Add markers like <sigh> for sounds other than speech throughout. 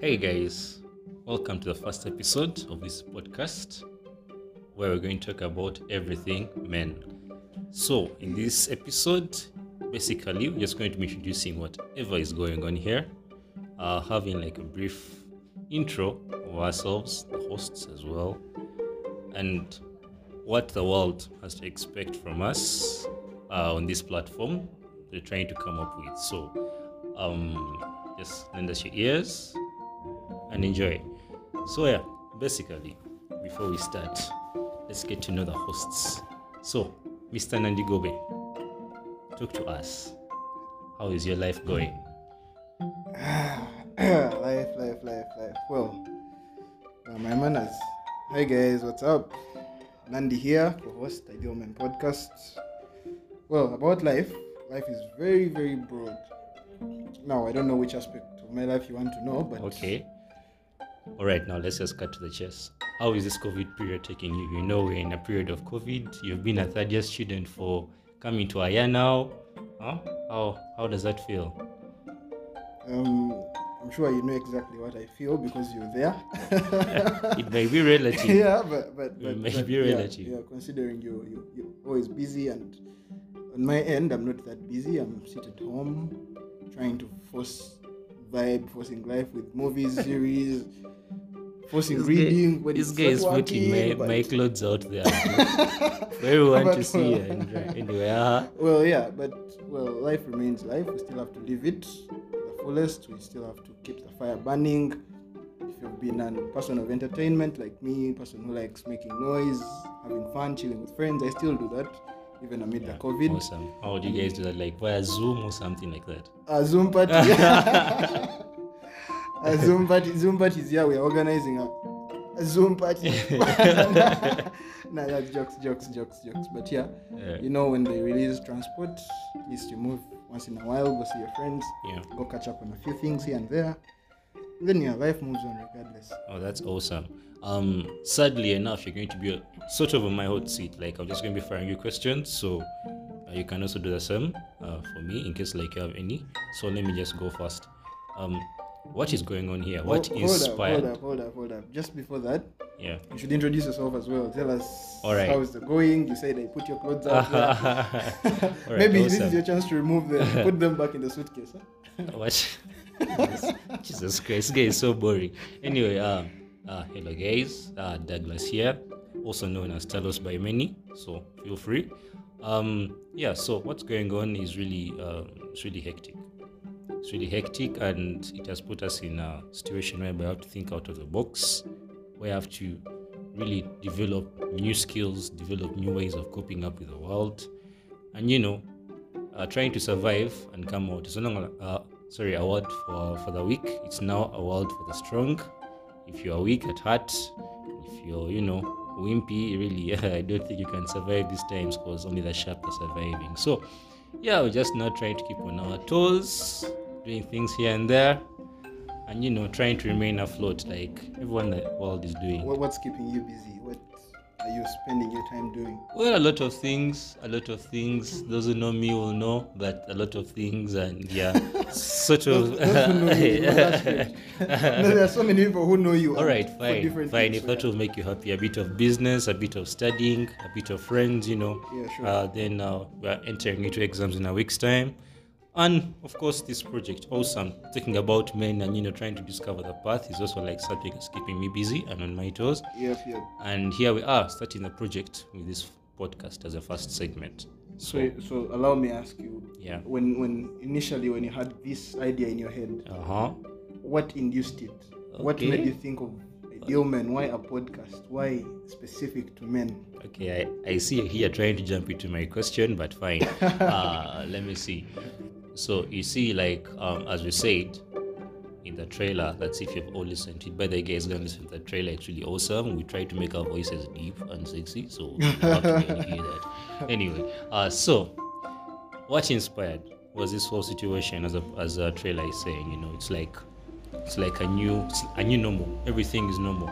Hey guys, welcome to the first episode of this podcast where we're going to talk about everything men. So, in this episode, basically, we're just going to be introducing whatever is going on here, uh, having like a brief intro of ourselves, the hosts as well, and what the world has to expect from us uh, on this platform we're trying to come up with. So, um, just lend us your ears and enjoy. So, yeah, basically, before we start, let's get to know the hosts. So, Mr. Nandi Gobe, talk to us. How is your life going? <coughs> life, life, life, life. Well, uh, my manners. Hi guys, what's up? Nandi here, co-host Ideal Man Podcast. Well, about life, life is very, very broad. Now, I don't know which aspect of my life you want to know, but Okay. All right, now let's just cut to the chase. How is this COVID period taking you? You know, we're in a period of COVID. You've been a third year student for coming to a year now. Huh? How, how does that feel? um, I'm sure you know exactly what I feel because you're there. <laughs> It may be relative. <laughs> yeah, but but, but It may but be relative. Yeah, considering you you you're always busy, and on my end, I'm not that busy. I'm sit at home, trying to force vibe, forcing life with movies, <laughs> series, forcing reading. when this guy is putting my, but- my clothes out there <laughs> for everyone to But, see. uh, And <laughs> anyway, uh, Well, yeah, but well, life remains life. We still have to live it the fullest. We still have to keep the fire burning. If you've been a person of entertainment like me, person who likes making noise, having fun, chilling with friends, I still do that, even amid the COVID. awesome. How do you guys do that? Like via Zoom or something like that? A Zoom party. <laughs> a <laughs> Zoom party. Zoom party is yeah. We are organizing a, a Zoom party. <laughs> nah, that's jokes, jokes, jokes, jokes. But yeah, Yeah. you know when they release transport, at least you move once in a while, go see your friends, Yeah. go catch up on a few things here and there. Then your life moves on regardless. Oh, that's awesome. Um, sadly enough, you're going to be sort of on my hot seat. Like I'm just going to be firing you questions, so uh, you can also do the same uh, for me in case like you have any. So let me just go first. Um, what is going on here? What Hold- inspired? Hold up, hold up, hold up, hold up. Just before that, Yeah. you should introduce yourself as well. Tell us All right. how's the going. You said I put your clothes out <laughs> right, <laughs> Maybe this is your chance to remove them, <laughs> put them back in the suitcase. Huh? What? Jesus Christ, this guy is so boring. Anyway, um, uh, hello guys, uh, Douglas here, also known as Talos by many. So feel free. Um, yeah. So what's going on is really, uh, it's really hectic. It's really hectic, and it has put us in a situation where we have to think out of the box. We have to really develop new skills, develop new ways of coping up with the world, and you know, uh, trying to survive and come out. It's no longer, uh, sorry, a for, for the weak. It's now a world for the strong. If you are weak at heart, if you're, you know, wimpy, really, <laughs> I don't think you can survive these times because only the sharp are surviving. So, yeah, we're just now trying to keep on our toes, doing things here and there, and, you know, trying to remain afloat like everyone in the world is doing. What, what's keeping you busy? What are you spending your time doing? Well, a lot of things, a lot of things. Those who know me will know that a lot of things, and yeah, <laughs> sort of. Those, those who know you, that's good. no, <laughs> there are so many people who know you. All right, fine, fine. things, If so that yeah. will make you happy, a bit of business, a bit of studying, a bit of friends, you know. Yeah, sure. Uh, then uh, we're entering into exams in a week's time, and of course, this project, awesome. Thinking about men and you know trying to discover the path is also like something that's keeping me busy and on my toes. Yep, yep. And here we are starting the project with this podcast as a first segment. So, so allow me ask you. Yeah. When, when initially when you had this idea in your head, Uh huh. what induced it? What made you think of Ideal Men? Why a podcast? Why specific to men? Okay, I, I see you here trying to jump into my question, but fine. <laughs> uh, let me see. So you see, like um, as we said in the trailer, that's if you've all listened to it. By the way, guys, go and listen to the trailer. It's really awesome. We try to make our voices deep and sexy, so you have to really hear that. <laughs> Anyway, uh, so what inspired was this whole situation as a as a trailer is saying. You know, it's like it's like a new a new normal. Everything is normal.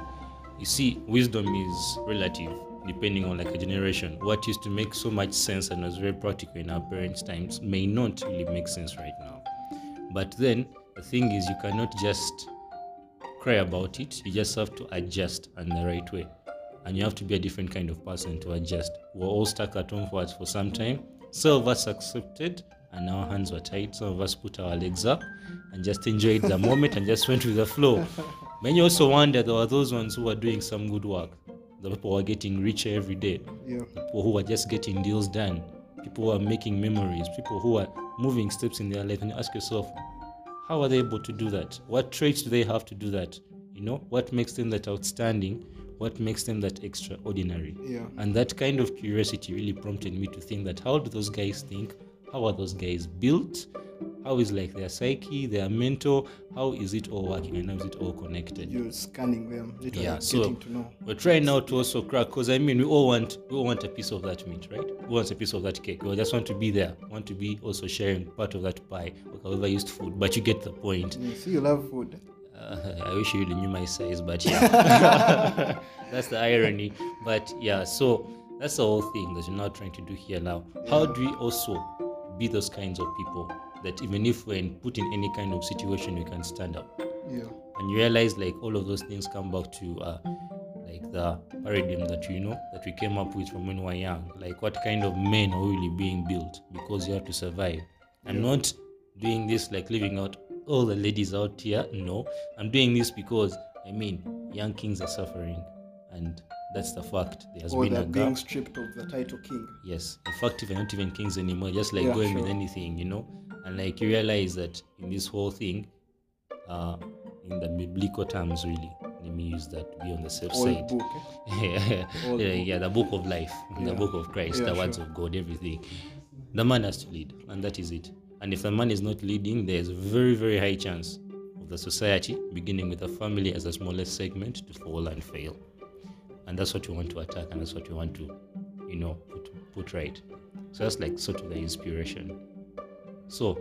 You see, wisdom is relative depending on like a generation. What used to make so much sense and was very practical in our parents' times may not really make sense right now. But then the thing is, you cannot just cry about it. You just have to adjust in the right way. And you have to be a different kind of person to adjust. We're all stuck at home for, for some time. Some of us accepted and our hands were tied. Some of us put our legs up and just enjoyed the moment and just went with the flow. Many also wonder there were those ones who were doing some good work. The people who are getting richer every day. Yeah. People who are just getting deals done. People who are making memories. People who are moving steps in their life. And you ask yourself, how are they able to do that? What traits do they have to do that? You know, what makes them that outstanding? What makes them that extraordinary? Yeah. And that kind of curiosity really prompted me to think that how do those guys think? How are those guys built? How is like their psyche, their mental? How is it all working and how is it all connected? You're scanning them, literally Yeah, so- to know. We're trying now to also crack because I mean we all want we all want a piece of that meat, right? We want a piece of that cake. We just want to be there, want to be also sharing part of that pie, however used food. But you get the point. You see, you love food. Uh, I wish you knew my size, but yeah, <laughs> that's the irony. But yeah, so that's the whole thing that you're now trying to do here now. How do we also be those kinds of people that even if we're in, put in any kind of situation, we can stand up? Yeah. and you realize like all of those things come back to uh, like the paradigm that you know that we came up with from when we were young like what kind of men are really being built because you have to survive and Yeah. not doing this like leaving out all the ladies out here no i'm doing this because i mean young kings are suffering and that's the fact there has Or been a gap being stripped of the title king. Yes, in fact, even not even kings anymore, just like Yeah, going with anything, you know. And like you realize that in this whole thing, uh, in the biblical terms, really, let me use that to be on the safe Old side. book. <laughs> Eh? yeah, yeah, book. yeah, the book of life, the book of Christ, Yeah, the words sure. of God, everything. The man has to lead, and that is it. And if the man is not leading, there's a very, very high chance of the society, beginning with the family as the smallest segment, to fall and fail. And that's what we want to attack, and that's what we want to, you know, put, put right. So that's like sort of the inspiration. So,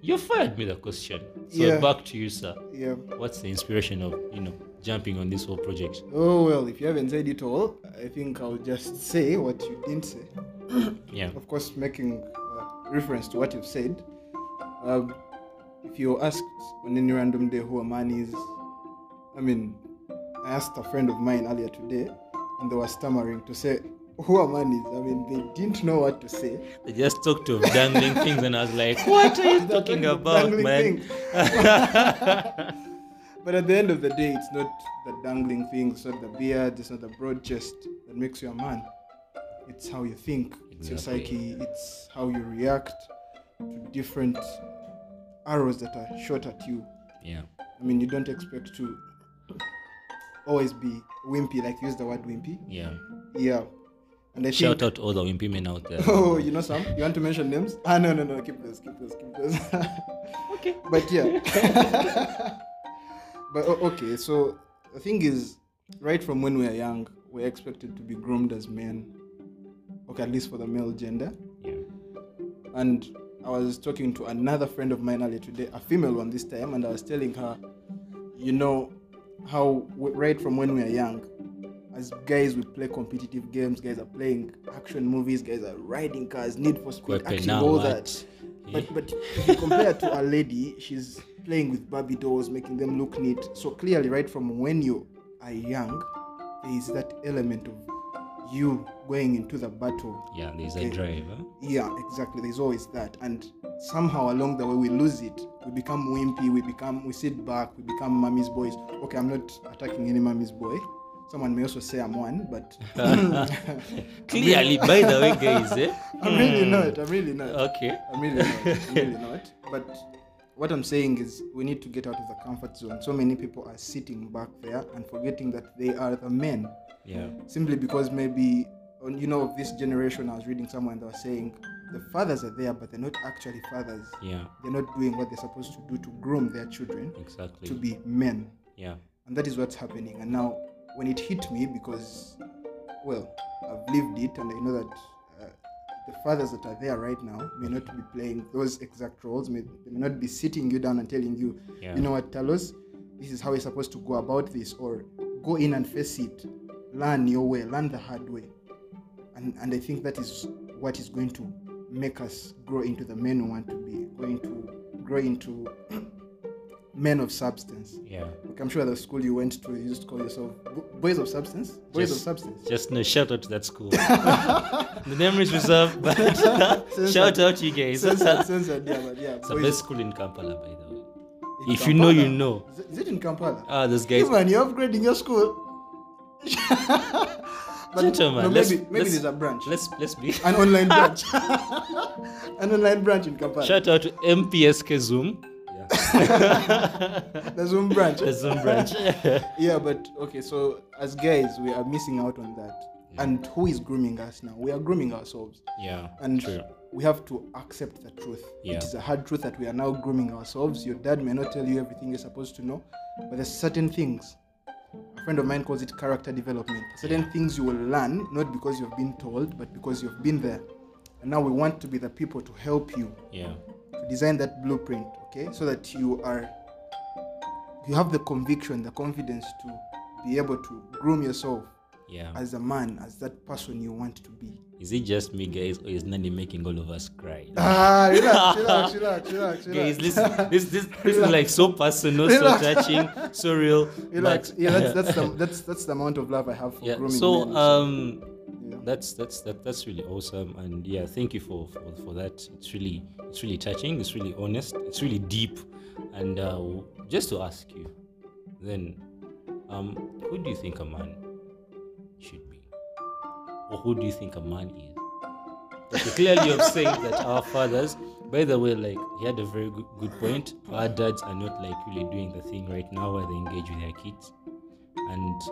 you fired me the question. So Yeah. back to you, sir. Yeah. What's the inspiration of, you know, jumping on this whole project? Oh well, if you haven't said it all, I think I'll just say what you didn't say. <coughs> Yeah. Of course, making uh, reference to what you've said. Um, if you're asked on any random day who a man is, I mean, I asked a friend of mine earlier today, and they were stammering to say who a man is. I mean, they didn't know what to say. They just talked of dangling things, and I was like, "What are you <laughs> talking about, man?" <laughs> But at the end of the day, it's not the dangling thing, it's not the beard, it's not the broad chest that makes you a man. It's how you think, it's your psyche, it's how you react to different arrows that are shot at you. yeah, I mean, you don't expect to always be wimpy, like use the word wimpy. yeah. Yeah. And I Shout think, out all the wimpy men out there. <laughs> oh, you know some? You want to mention names? Ah, no, no, no, keep those, keep those, keep those. <laughs> okay. but yeah <laughs> but okay so the thing is right from when we are young we're expected to be groomed as men okay at least for the male gender Yeah. and i was talking to another friend of mine earlier today a female one this time and i was telling her you know how w- right from when we are young as guys we play competitive games guys are playing action movies guys are riding cars need for speed Kwepe actually now, all that but but if you compare to a lady, she's playing with Barbie dolls, making them look neat. So clearly, right from when you are young, there is that element of you going into the battle. Yeah, there's a drive. Huh? Yeah, exactly. There's always that, and somehow along the way we lose it. We become wimpy. We become we sit back. We become mommy's boys. Okay, I'm not attacking any mommy's boy. Someone may also say I'm one, but <laughs> <laughs> Clearly, by the way, guys. Eh? I'm really Hmm. not. I'm really not. Okay. I'm really not. I'm <laughs> really not. But what I'm saying is we need to get out of the comfort zone. So many people are sitting back there and forgetting that they are the men. Yeah. Simply because maybe on you know this generation I was reading someone that was saying the fathers are there but they're not actually fathers. Yeah. They're not doing what they're supposed to do to groom their children Exactly. to be men. Yeah. And that is what's happening. And now when it hit me because well, I've lived it and I know that uh, the fathers that are there right now may not be playing those exact roles. May, they may not be sitting you down and telling you, Yeah. you know what, Talos, this is how you're supposed to go about this, or go in and face it, learn your way, learn the hard way. And, and I think that is what is going to make us grow into the men we want to be, going to grow into men of substance. Yeah. Like I'm sure the school you went to, you used to call yourself boys of substance. Boys of substance. Just no shout out to that school. <laughs> the name is reserved, but <laughs> <laughs> shout out to you guys. Censored, censored, yeah, but yeah. It's the best school in Kampala, by the way. in If you know, you know. Is it- Is it in Kampala? Ah, those guys. Even you're upgrading your school. but Gentlemen, no, maybe maybe there's a branch, Let's let's be. an online branch, an online branch in Kampala. Shout out to MPSK Zoom. Yeah. The Zoom branch. the Zoom branch. <laughs> yeah, but okay. So as guys, we are missing out on that. And who is grooming us now? We are grooming ourselves, yeah. and True. we have to accept the truth. Yeah. It is a hard truth that we are now grooming ourselves. Your dad may not tell you everything you're supposed to know, but there's certain things. A friend of mine calls it character development. Certain things you will learn not because you've been told, but because you've been there. And now we want to be the people to help you Yeah. to design that blueprint, okay? So that you are you have the conviction, the confidence to be able to groom yourself Yeah. as a man, as that person you want to be. Is it just me, guys, or is Nani making all of us cry? Ah, relax, relax, relax, relax, Guys, this this this, this is like so personal, so touching, so real. relax. but- Yeah, that's <laughs> that's the that's that's the amount of love I have for yeah. grooming So men. um, yeah. that's that's that, that's really awesome, and yeah, thank you for, for for that. It's really it's really touching. It's really honest. It's really deep, and uh, just to ask you, then, um, who do you think a man should be, or who do you think a man is? Okay, clearly you've <laughs> said that our fathers. By the way, like he had a very good, good point. Our dads are not like really doing the thing right now where they engage with their kids and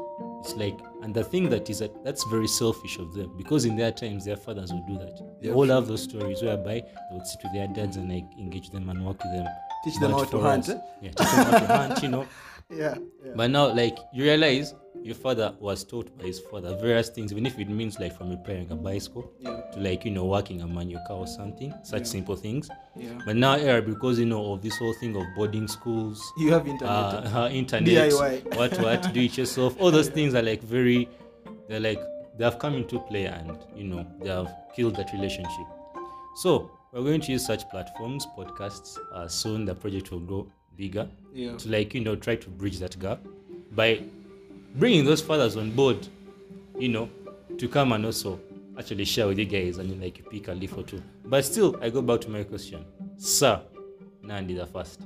it's like and the thing that is that that's very selfish of them because in their times their fathers would do that they all have those stories whereby they would sit with their dads and like engage them and work with them Teach them how to hunt, eh? yeah teach them how to hunt you know <laughs> yeah, yeah. but now like you realize your father was taught by his father various things even if it means like from repairing a bicycle yeah, to like you know working a manual car or something such Yeah. simple things yeah. but now era because you know of this whole thing of boarding schools You have internet. uh, uh, internet, DIY. <laughs> what what, do it yourself. All those things are like very, they're like they have come into play and you know they have killed that relationship. So we're going to use such platforms, podcasts. Uh, soon the project will grow bigger yeah. to like you know try to bridge that gap by bringing those fathers on board, you know, to come and also actually share with you guys and like you pick a leaf or two. But still, I go back to my question, sir. Nandi the first.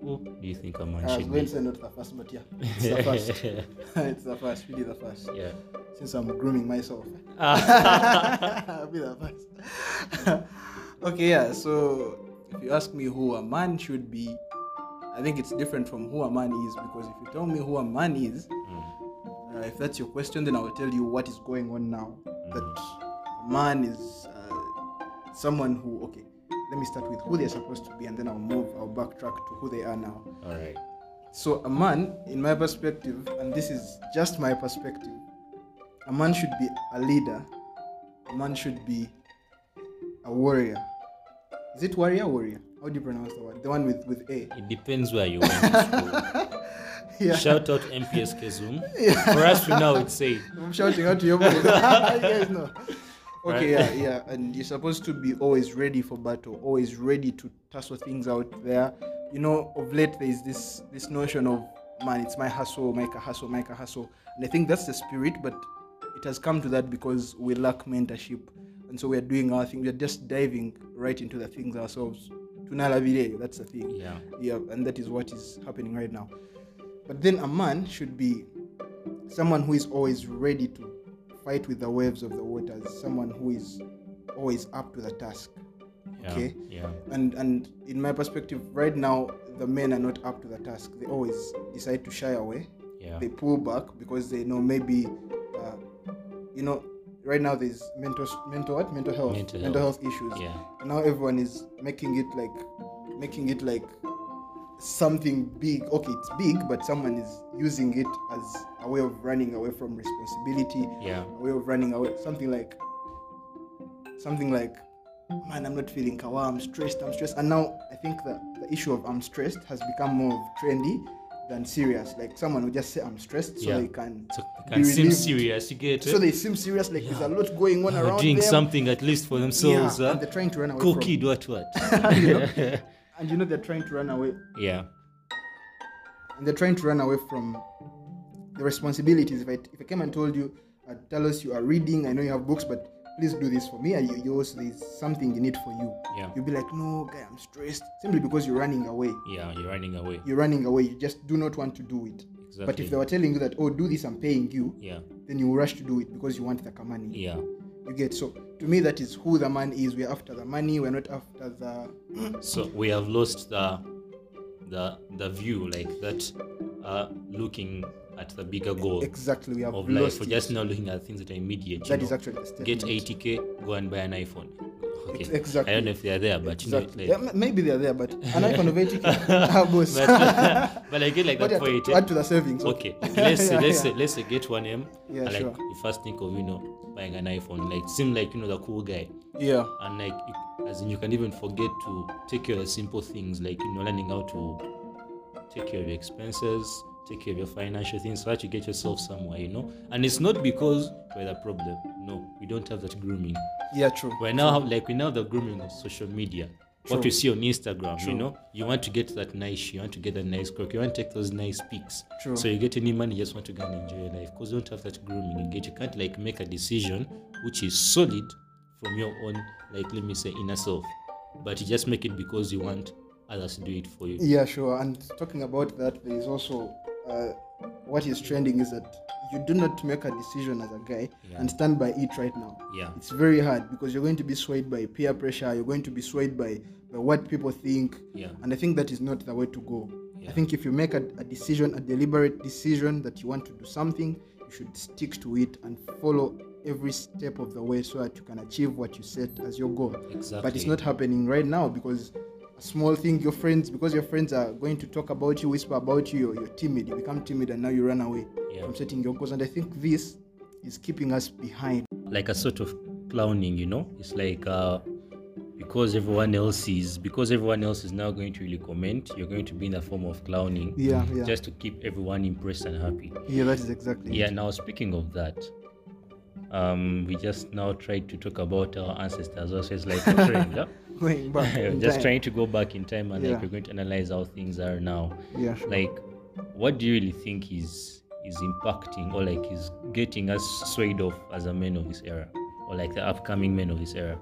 Who do you think a man I was going to say not the first, but yeah, it's the first. <laughs> it's the first, really the first. yeah. Since I'm grooming myself. Ah, <laughs> I'll be the first. <laughs> okay, yeah. So if you ask me who a man should be, I think it's different from who a man is because if you tell me who a man is, Mm, uh, if that's your question, then I will tell you what is going on now. That a man is uh, someone who, okay, let me start with who they're supposed to be and then I'll move, I'll backtrack to who they are now. all right. So, a man, in my perspective, and this is just my perspective, a man should be a leader. A man should be a warrior. Is it warrior or warrior? How do you pronounce the word? The one with, with A. It depends where you went to school. <laughs> Yeah. Shout out MPSK Zoom. <laughs> For us to know, it's said. I'm shouting out to your boys. you guys know. Okay, yeah, yeah. And you're supposed to be always ready for battle, always ready to tussle things out there. You know, of late there is this this notion of man, it's my hustle, make a hustle, make a hustle. And I think that's the spirit, but it has come to that because we lack mentorship. And so we're doing our thing, we're just diving right into the things ourselves. Vile, that's the thing Yeah. yeah and that is what is happening right now but then a man should be someone who is always ready to fight with the waves of the waters someone who is always up to the task Yeah. Okay. Yeah. and and in my perspective right now the men are not up to the task they always decide to shy away Yeah. they pull back because they know maybe uh, you know right now there's mental mental what? Mental health. Mental health. issues. Yeah. and now everyone is making it like making it like something big. Okay it's big but someone is using it as a way of running away from responsibility. Yeah. a way of running away. Something like something like man i'm not feeling kawa. I'm stressed. I'm stressed. And now i think that the issue of i'm stressed has become more of trendy than serious like someone will just say i'm stressed so Yeah. they can So can seem serious. You get it? so they seem serious like there's a lot going on Uh, around doing them something at least for themselves. yeah, huh? and they're trying to run away Cool kid, what what? <laughs> You know? <laughs> and you know they're trying to run away yeah and they're trying to run away from the responsibilities. If I, if I came and told you, uh, Talos you are reading, I know you have books, but please do this for me, and you, you also there's something in it for you. yeah You'll be like, no, guy, I'm stressed, simply because you're running away. yeah you're running away You're running away. You just do not want to do it. exactly But if they were telling you that, oh, do this, I'm paying you, yeah then you rush to do it because you want the money. yeah You get so. To me, that is who the man is. We're after the money. We're not after the. <clears throat> so we have lost the the the view like that uh looking at the bigger goal Exactly. We have of life lost we're it. just now looking at things that are immediate That is know. actually the statement. get 80k go and buy an iphone okay Ex- exactly. i don't know if they are there but Exactly. you know like, yeah, maybe they are there, but an <laughs> iPhone of 80k, <laughs> boss. but, <laughs> but i get like But that yeah, for to, it add to the savings. okay okay. let's Yeah, let's yeah. let's say get one m Yeah, and like sure. you first think of you know buying an iphone like seem like you know the cool guy Yeah. and like as in you can even forget to take care of the simple things like you know learning how to take care of your expenses take care of your financial things so that you get yourself somewhere you know? And it's not because we're the problem. No we don't have that grooming. Yeah, true. we're now have, like we now have the grooming of social media. What you see on instagram True. you know? You want to get that nice you want to get that nice crook you want to take those nice pics. True. so you get any money you just want to go and enjoy your life because you don't have that grooming. You get you can't like make a decision which is solid from your own like let me say inner self. But you just make it because you want others to do it for you. Yeah, sure. And talking about that, there is also uh, what is trending is that you do not make a decision as a guy Yeah. and stand by it right now. yeah It's very hard because you're going to be swayed by peer pressure. You're going to be swayed by, by what people think. yeah And I think that is not the way to go. Yeah. I think if you make a, a decision, a deliberate decision that you want to do something, you should stick to it and follow every step of the way so that you can achieve what you set as your goal. exactly But it's not happening right now because small thing, your friends, because your friends are going to talk about you, whisper about you, you're, you're timid, you become timid, and now you run away yeah from setting your goals. And I think this is keeping us behind. like a sort of clowning you know it's like uh because everyone else is because everyone else is now going to really comment you're going to be in a form of clowning Yeah, yeah. just to keep everyone impressed and happy yeah, that is exactly. yeah it. now speaking of that um we just now tried to talk about our ancestors also it's like yeah? <laughs> Going <laughs> back. just time. trying to go back in time and Yeah. like we're going to analyze how things are now Yeah, sure. like what do you really think is is impacting or like is getting us swayed off as a man of this era or like the upcoming men of this era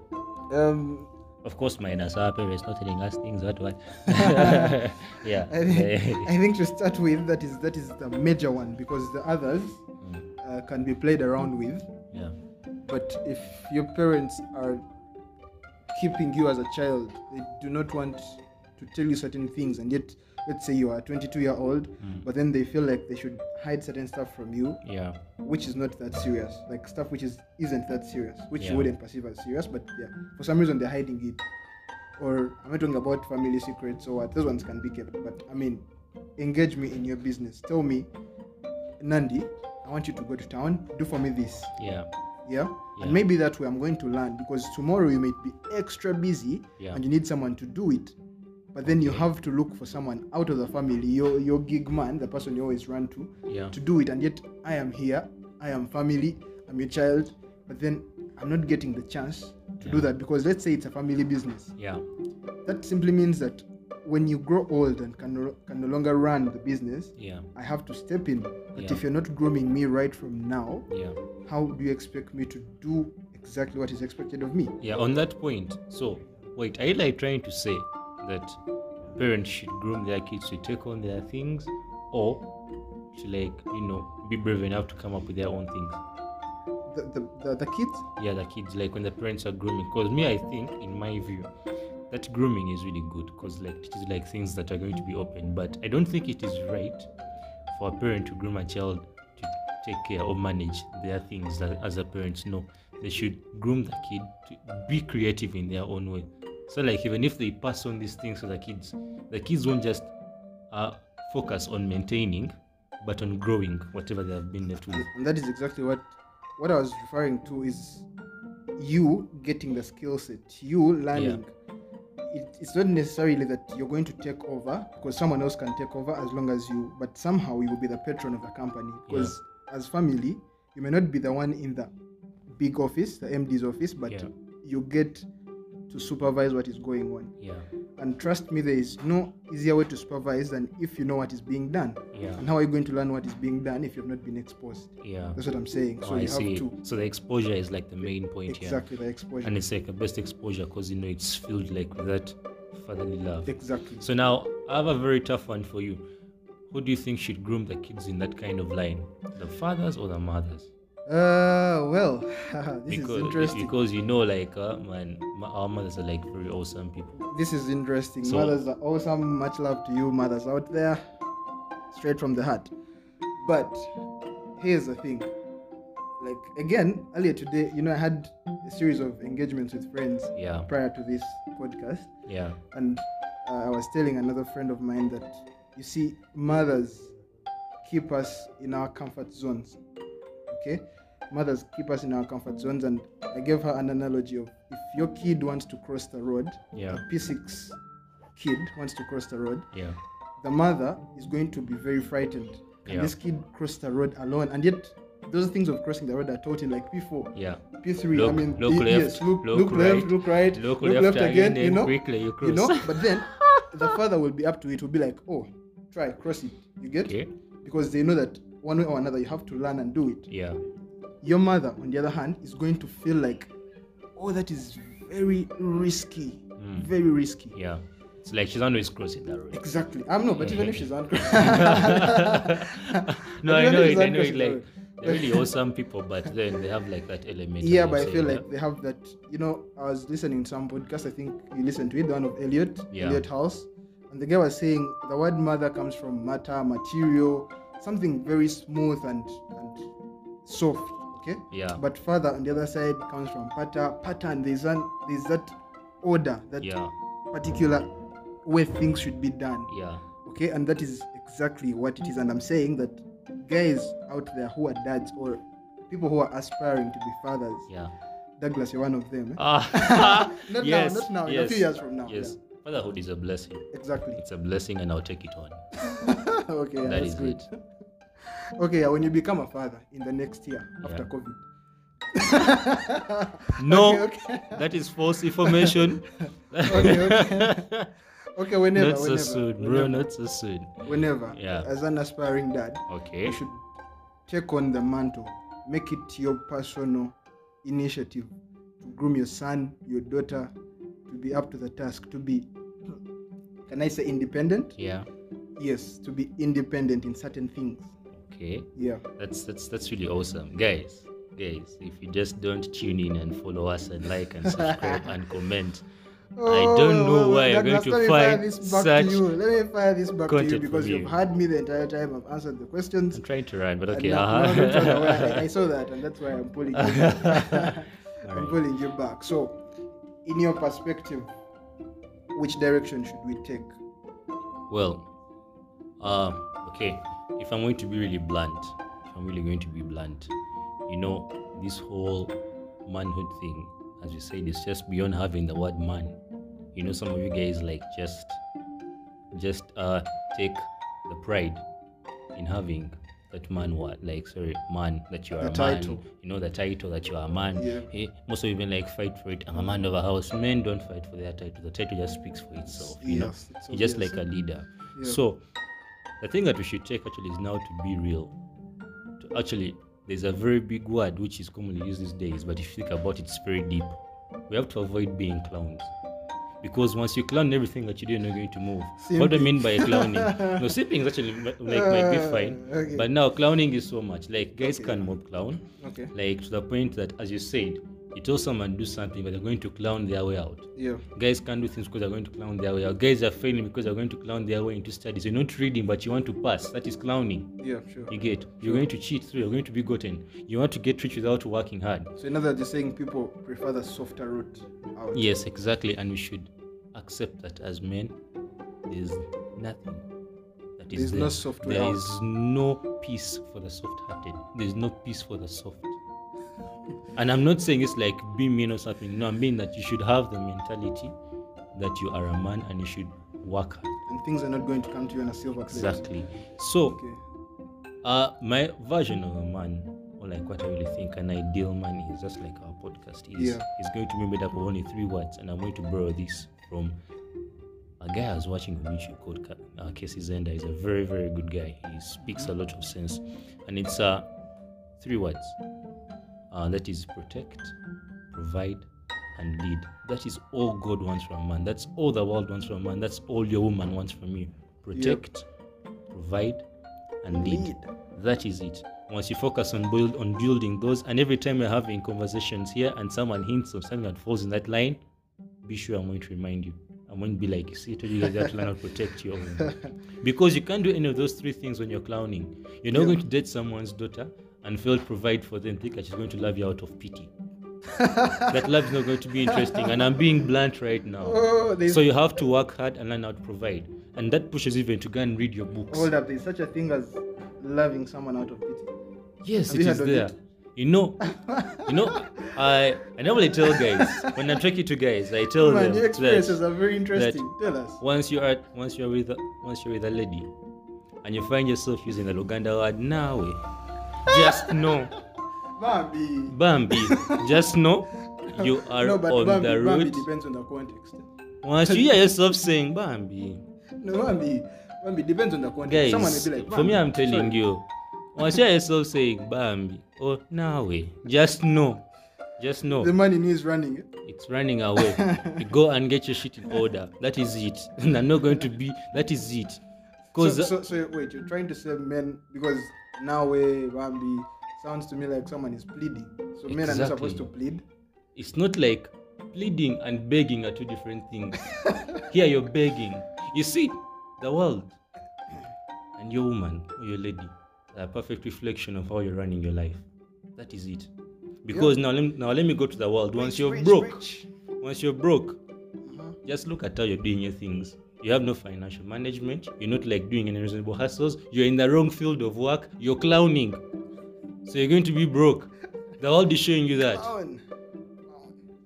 Um, of course minus our parents not telling us things that way <laughs> yeah I think, <laughs> I think to start with, that is that is the major one because the others Mm, uh, can be played around with. yeah But if your parents are keeping you as a child, they do not want to tell you certain things, and yet, let's say you are 22 year old, Mm. but then they feel like they should hide certain stuff from you, yeah which is not that serious, like stuff which is isn't that serious, which Yeah. you wouldn't perceive as serious, but yeah, for some reason they're hiding it. Or I'm not talking about family secrets or what; those ones can be kept. But I mean, engage me in your business. Tell me, Nandi, I want you to go to town. Do for me this. yeah Yeah? Yeah. And maybe that way I'm going to learn because tomorrow you might be extra busy Yeah. and you need someone to do it. But then you have to look for someone out of the family, your your gig man, the person you always run to, yeah to do it. And yet I am here, I am family, I'm your child, but then I'm not getting the chance to do that because let's say it's a family business. yeah That simply means that when you grow old and can no, can no longer run the business, yeah I have to step in. But Yeah. if you're not grooming me right from now, yeah how do you expect me to do exactly what is expected of me? yeah on that point so wait are you like trying to say that parents should groom their kids to take on their things or to like you know be brave enough to come up with their own things The, the, the, the kids? yeah the kids like when the parents are grooming because me i think in my view that grooming is really good because like it is like things that are going to be open but i don't think it is right for a parent to groom a child to take care or manage their things as, as a parent. No they should groom the kid to be creative in their own way. So like even if they pass on these things to the kids the kids won't just uh, focus on maintaining but on growing whatever they have been left with. And that is exactly what what I was referring to is you getting the skill set, you learning. It, it's not necessarily that you're going to take over because someone else can take over as long as you, but somehow you will be the patron of the company because as family, you may not be the one in the big office, the MD's office, but Yeah. you get to supervise what is going on. yeah And trust me, there is no easier way to supervise than if you know what is being done. Yeah. And how are you going to learn what is being done if you've not been exposed? Yeah. That's what I'm saying. So Oh, I you see. have to So the exposure is like the main point here. exactly the exposure. And it's like the best exposure because you know it's filled like with that fatherly love. exactly. So now I have a very tough one for you. Who do you think should groom the kids in that kind of line? The fathers or the mothers? Uh, well, <laughs> this is Because interesting. because you know like uh, man, ma- our mothers are like very awesome people. This is interesting. So- Mothers are awesome. Much love to you, mothers out there. Straight from the heart. But here's the thing. Like again, earlier today, you know, I had a series of engagements with friends Yeah, prior to this podcast, yeah, and uh, I was telling another friend of mine that you see, mothers keep us in our comfort zones. Okay, mothers keep us in our comfort zones, and I gave her an analogy of if your kid wants to cross the road, yeah, a P6 kid wants to cross the road, yeah, the mother is going to be very frightened. Can Yeah. this kid cross the road alone? And yet, those things of crossing the road are taught in like P4, yeah. P3. Look- I mean, look left, yes, look, look look, left, right, look right, Look, look, left, left, again. You know, quickly you cross. you know. <laughs> But then the father will be up to it. Will be like, oh, try cross it. You get? okay. Because they know that one way or another you have to learn and do it. Yeah, Your mother, on the other hand, is going to feel like, oh, that is very risky, Mm. very risky. yeah. It's like she's always crossing that road. Exactly. I'm not, but even if she's on. <laughs> no, <laughs> I know it. I know it. Like they're really awesome people, but then they have like that element. Yeah, but I feel that- like they have that. You know, I was listening to some podcast. I think you listened to it, the one of Elliot, Yeah. Elliott Hulse, and the guy was saying the word mother comes from matter, material, something very smooth and and soft. Okay. Yeah, But father on the other side comes from pata, pattern. There's an there's that order, that yeah, particular way things should be done. yeah, Okay, and that is exactly what it is. And I'm saying that guys out there who are dads or people who are aspiring to be fathers, yeah. Douglas, you're one of them. eh? Ah, <laughs> <laughs> Not yes, now, not now, in a yes, few years from now. Yes, fatherhood is a blessing. Exactly. It's a blessing, and I'll take it on. <laughs> okay, yeah, That that's is good. it. Okay, yeah, when you become a father in the next year after Yeah. COVID. <laughs> No, Okay, okay. that is false information. <laughs> Okay, okay. Okay, whenever, not so whenever, soon, bro. whenever, Not so soon. whenever, Yeah. as an aspiring dad, Okay. you should take on the mantle, make it your personal initiative to groom your son, your daughter, to be up to the task, to be, can I say independent? Yeah. Yes, to be independent in certain things. Okay. Yeah. That's that's that's really awesome, guys. Guys, if you just don't tune in and follow us and like and subscribe and comment, I <laughs> don't know why you're going to find this back such to you. Let me fire this back to you because you. had me the entire time. I've answered the questions. I'm trying to run, but okay. uh-huh. no, don't run away. I, I saw that, and that's why I'm <laughs> pulling you back. I'm pulling you back. So, in your perspective, which direction should we take? Well, um, okay. If I'm going to be really blunt, if I'm really going to be blunt, you know, this whole manhood thing, as you said, is just beyond having the word man. You know, some of you guys like just, just uh, take the pride in having that man word, like sorry, man that you are The a man. title. You know, the title that you are a man. Yeah. Eh, most of you even like fight for it. I'm a man of a house. Men don't fight for their title. The title just speaks for itself. You know, Yes, it's you're just like a leader. Yeah. So, the thing that we should take actually is now to be real. To actually, there's a very big word which is commonly used these days, but if you think about it, it's very deep. We have to avoid being clowns. Because once you clown everything that you do, you're not going to move. What do I mean by <laughs> clowning? no, simping is actually like might be fine, Uh, okay. but now clowning is so much. Like guys Okay. can mob clown, Okay. like to the point that, as you said, you tell someone to do something, but they're going to clown their way out. Yeah. Guys can't do things because they're going to clown their way out. Guys are failing because they're going to clown their way into studies. You're not reading, but you want to pass. That is clowning. Yeah. Sure. You get. You're going to cheat through. You're going to be gotten. You want to get rich without working hard. So, in other words, you're saying people prefer the softer route out. Yes, exactly. And we should accept that as men, there's nothing that is There's there. no soft way There out. is no peace for the soft-hearted. There's no peace for the soft. And I'm not saying it's like being mean or something. No, I mean that you should have the mentality that you are a man and you should work hard. And things are not going to come to you on a silver plate. Exactly. So, Okay. uh, my version of a man, or like what I really think an ideal man is, just like our podcast is, Yeah. is going to be made up of only three words, and I'm going to borrow this from a guy I was watching on YouTube called uh, Casey Zander. He's a very, very good guy. He speaks a lot of sense. And it's uh, three words. Uh, that is protect, provide, and lead. That is all God wants from man. That's all the world wants from man. That's all your woman wants from you. Protect, provide, and lead. Lead. That is it. Once you focus on build on building those, and every time you're having conversations here and someone hints of something that falls in that line, be sure I'm going to remind you. I'm going to be like, see, I told you guys that learn how to protect your woman. <laughs> Because you can't do any of those three things when you're clowning. You're not Yeah. going to date someone's daughter and fail to provide for them, think that she's going to love you out of pity. <laughs> that love is not going to be interesting. And I'm being blunt right now. Oh, So you have to work hard and learn how to provide. And that pushes even to go and read your books. hold up. There's such a thing as loving someone out of pity. Yes, Have it you is there. it? You know, you know, <laughs> I I normally tell guys when I'm talking to guys, I tell Man, them your experiences that are very interesting. Tell us. once you're once you're with a, once you're with a lady, and you find yourself using the Luganda word nawe, just know, Bambi. Bambi, just know <laughs> you are no, but on Bambi, the Bambi road. depends on the context. Once you hear yourself saying Bambi, No, Bambi, Bambi depends on the context. guys, Someone will be like, Bambi. for me, I'm telling sorry." you, once you hear yourself saying Bambi oh, or way, just know, just know. the money is running. it's running away. <laughs> you go and get your shit in order. That is it. <laughs> And I'm not going to be. That is it. So, Because so, so wait, you're trying to say men because now way Bambi sounds to me like someone is pleading. So men are not supposed to plead. it's not like pleading and begging are two different things. <laughs> Here you're begging. You see, the world and your woman or your lady are a perfect reflection of how you're running your life. That is it. Because now, let me, now let me go to the world. Once Rich, you're rich, broke, rich. once you're broke, Uh-huh. just look at how you're doing your things. You have no financial management. You're not like doing any reasonable hustles. You're in the wrong field of work. You're clowning. So you're going to be broke. The world is showing you that.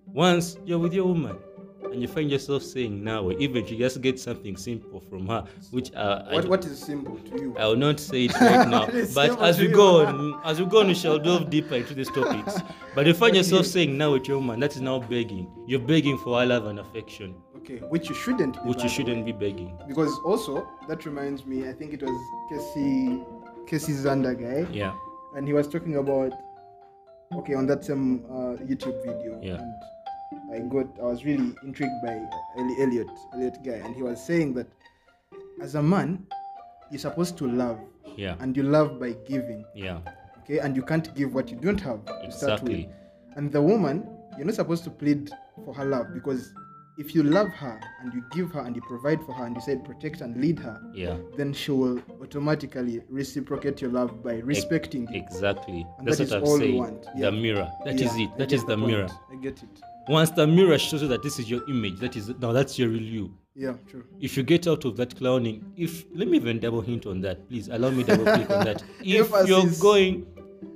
Once you're with your woman and you find yourself saying now, even if you just get something simple from her, which uh, I, What, what is simple to you? I will not say it right now. <laughs> But as we go on, as we go on, we shall delve deeper into these topics. But you find yourself <laughs> saying now with your woman, that is now begging. You're begging for our love and affection, Okay, which you shouldn't be. which you shouldn't be begging. Because also, that reminds me, I think it was Casey, Casey Zander guy. Yeah. and he was talking about okay on that same uh, YouTube video. Yeah. And I got I was really intrigued by Elliot Elliot guy, and he was saying that as a man, you're supposed to love, Yeah. and you love by giving. Yeah. Okay, and you can't give what you don't have to start with. Exactly. And the woman, you're not supposed to plead for her love because if you love her and you give her and you provide for her and you said protect and lead her, Yeah. then she will automatically reciprocate your love by respecting you. Exactly. That's that what is I'm saying. want. Yeah. The mirror. That is Yeah, it. That is is the mirror. I get it. Once the mirror shows you that this is your image, that is now that's your real you. Yeah, true. If you get out of that clowning, if let me even double hint on that, please allow me double click on that. <laughs> If you're going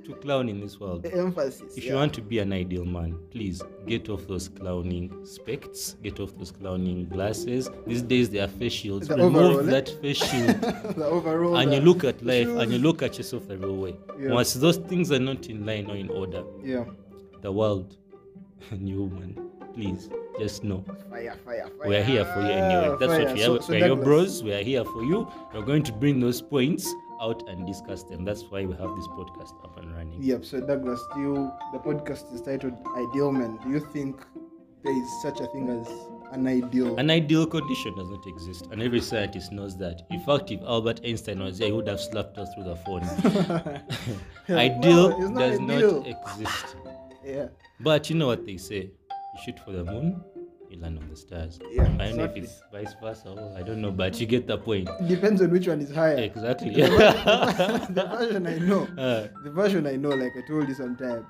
to clown in this world, Emphasis. if yeah. you want to be an ideal man, please get off those clowning specs, get off those clowning glasses. These days they are face shields. The Remove overall, eh? that face shield <laughs> the overall. and you look at life and you look at yourself the real way. Yeah. Once those things are not in line or in order, Yeah. the world <laughs> and you woman, please just know Fire, fire, fire. we are here for you anyway. That's what we are. So- so we are your bros. We are here for you. We're going to bring those points out and discuss them. That's why we have this podcast up and running. Yep. So Douglas, do you? The podcast is titled "Ideal Men." Do you think there is such a thing as an ideal? An ideal condition does not exist, and every scientist knows that. In fact, if Albert Einstein was there, he would have slapped us through the phone. <laughs> ideal No, not does ideal. not exist. yeah. But you know what they say: you shoot for the moon, you land on the stars. Yeah. I don't know if it's vice versa. Or I don't know, but you get the point. Depends on which one is higher. Exactly. <laughs> the version I know. Uh, The version I know, like I told you sometime,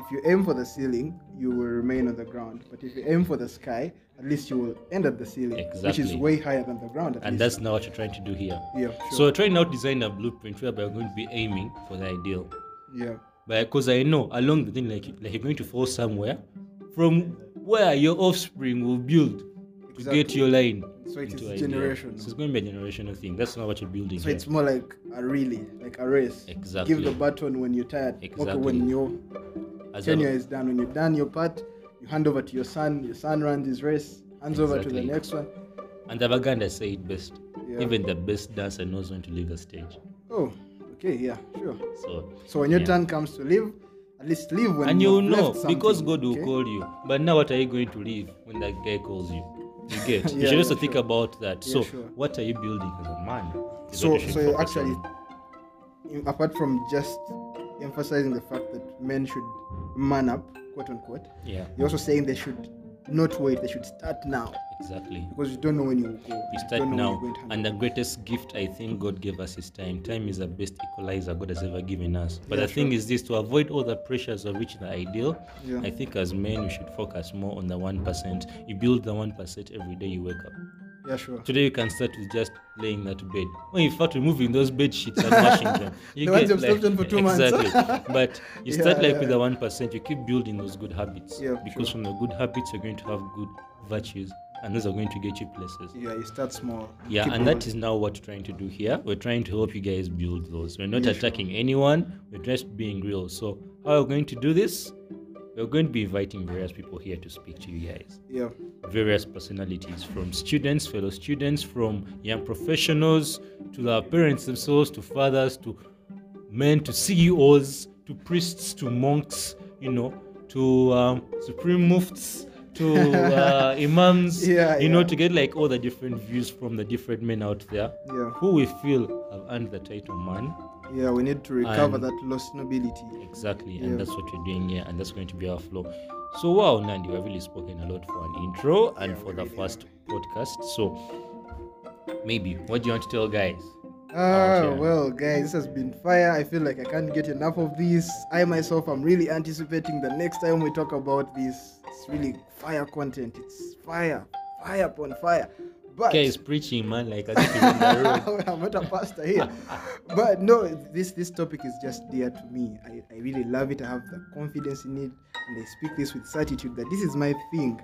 if you aim for the ceiling, you will remain on the ground. But if you aim for the sky, at least you will end at the ceiling, which is way higher than the ground. At and least. that's not what you're trying to do here. yeah, So sure. we're trying now to design a blueprint whereby we're going to be aiming for the ideal. yeah, But because I know along the thing, like, like you're going to fall somewhere from where your offspring will build to get your line. So it is generational. So it's going to be a generational thing. That's not what you're building. so here. it's more like a relay, like a race. Exactly. Give the baton when you're tired. Okay, when your As tenure a- is done, when you're done your part, you hand over to your son. Your son runs his race, hands over to the next one. And the Baganda say it best. Yeah. Even the best dancer knows when to leave the stage. Oh, okay, yeah, sure. So So when your Yeah. turn comes to leave, at least leave when and you know because God will okay? call you. But now what are you going to leave when that guy calls you? You get. <laughs> you Yeah, should also yeah, think about that. Yeah, so sure. what are you building as a man? Is So, you so focus actually, on. apart from just emphasizing the fact that men should man up, quote unquote, yeah, you're also saying they should not wait, they should start now exactly. because you don't know when you will go. We you start now, when you're going to and the greatest gift I think God gave us is time. Time is the best equalizer God has ever given us. But Yeah, the thing is this: to avoid all the pressures of reaching the ideal, Yeah. I think as men we should focus more on the one percent. You build the one percent every day you wake up. Yeah, sure. Today you can start with just laying that bed. When you start removing those bed sheets and washing them, <laughs> you The ones get you've slept for two months. exactly. <laughs> but you start like yeah. with the one percent. You keep building those good habits Yeah, because sure. from the good habits you're going to have good virtues, and those are going to get you places. Yeah, you start small. Yeah, keep and going. that is now what we're trying to do here. We're trying to help you guys build those. We're not Yeah, sure. attacking anyone, we're just being real. So, how are we're going to do this? We're going to be inviting various people here to speak to you guys. Yeah, Various personalities from students, fellow students, from young professionals, to the parents themselves, to fathers, to men, to CEOs, to priests, to monks, you know, to um, supreme muftis, to uh, imams, <laughs> Yeah, you know, to get like all the different views from the different men out there yeah, who we feel have earned the title man. yeah. We need to recover And- that lost nobility. Exactly, and that's what we're doing here, and that's going to be our flow. So, wow, Nandi, we've really spoken a lot for an intro and for the really first podcast. So, maybe what do you want to tell guys? Ah, well, guys, this has been fire. I feel like I can't get enough of this. I myself am really anticipating the next time we talk about this. It's really fire content. It's fire, fire upon fire. But Guys preaching, man, like as if he's on the road. <laughs> I'm not a pastor here. but no, this this topic is just dear to me. I, I really love it. I have the confidence in it, and I speak this with certitude that this is my thing.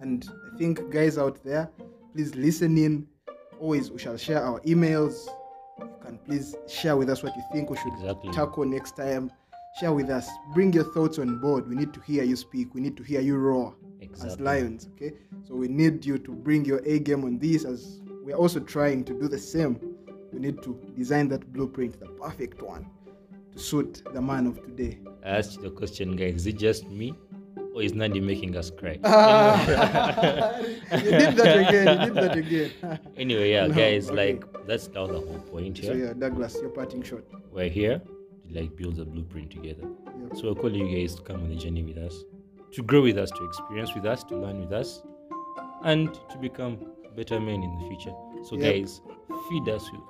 And I think guys out there, please listen in. Always, we shall share our emails. You can please share with us what you think we should Exactly. tackle next time. Share with us. Bring your thoughts on board. We need to hear you speak. We need to hear you roar as lions. Okay, so we need you to bring your A game on this. As we're also trying to do the same. We need to design that blueprint, the perfect one, to suit the man of today. I asked you the question, guys. Is it just me, or is Nandi making us cry? <laughs> you did that again. You did that again. anyway, yeah, <laughs> No, guys, okay. like that's now the whole point here. so yeah, Douglas, your parting shot. We're here like build a blueprint together. Yeah. So we're calling you guys to come on the journey with us, to grow with us, to experience with us, to learn with us, and to become better men in the future. So, Yep. guys, feed us with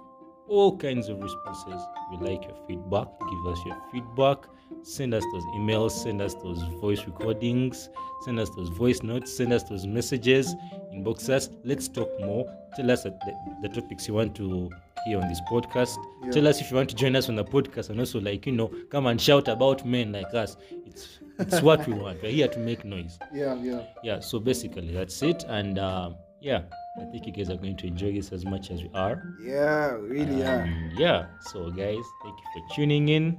all kinds of responses. We like your feedback. Give us your feedback. Send us those emails. Send us those voice recordings. Send us those voice notes. Send us those messages. Inbox us. Let's talk more. Tell us the, the topics you want to hear on this podcast. Yeah. Tell us if you want to join us on the podcast and also like you know come and shout about men like us. It's it's what we want. We're here to make noise. Yeah, yeah. Yeah. So basically that's it. And um, yeah, I think you guys are going to enjoy this as much as we are. Yeah, we really are. And yeah. So guys, thank you for tuning in,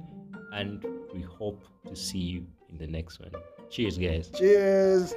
and we hope to see you in the next one. Cheers, guys. Cheers.